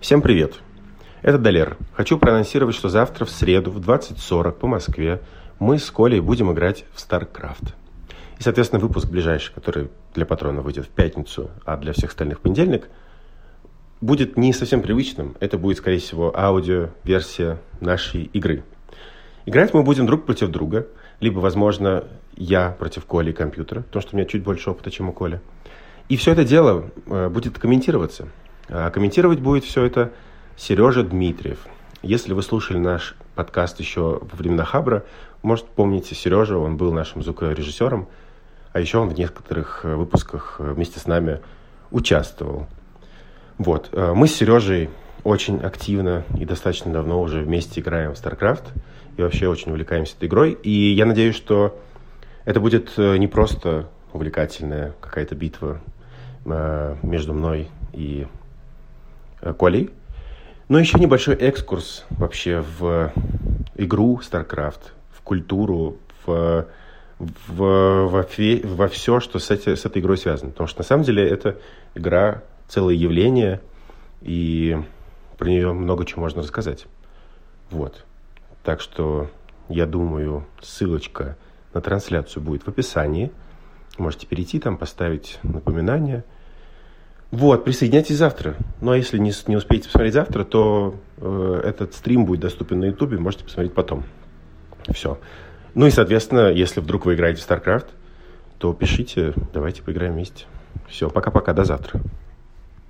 Всем привет! Это Далер. Хочу проанонсировать, что завтра в среду в 20.40 по Москве мы с Колей будем играть в StarCraft. И, соответственно, выпуск ближайший, который для патрона выйдет в пятницу, а для всех остальных понедельник, будет не совсем привычным. Это будет, скорее всего, аудио-версия нашей игры. Играть мы будем друг против друга, либо, возможно, я против Коли и компьютера, потому что у меня чуть больше опыта, чем у Коли. И все это дело э, будет комментироваться – комментировать будет все это Сережа Дмитриев. Если вы слушали наш подкаст еще во времена Хабра, может, помните Сережа, он был нашим звукорежиссером, а еще он в некоторых э, выпусках э, вместе с нами участвовал. Вот. Э, мы с Сережей очень активно и достаточно давно уже вместе играем в StarCraft и вообще очень увлекаемся этой игрой. И я надеюсь, что это будет не просто увлекательная какая-то битва между мной и Колей. Но еще небольшой экскурс вообще в игру StarCraft, в культуру, в, в, во, во все, что с, эти, с этой игрой связано. Потому что на самом деле это игра целое явление, и про нее много чего можно рассказать. Вот. Так что я думаю, ссылочка на трансляцию будет в описании. Можете перейти там, поставить напоминание – вот, присоединяйтесь завтра. Ну а если не, не успеете посмотреть завтра, то э, этот стрим будет доступен на Ютубе, можете посмотреть потом. Все. Ну и, соответственно, если вдруг вы играете в StarCraft, то пишите, давайте поиграем вместе. Все, пока-пока, до завтра.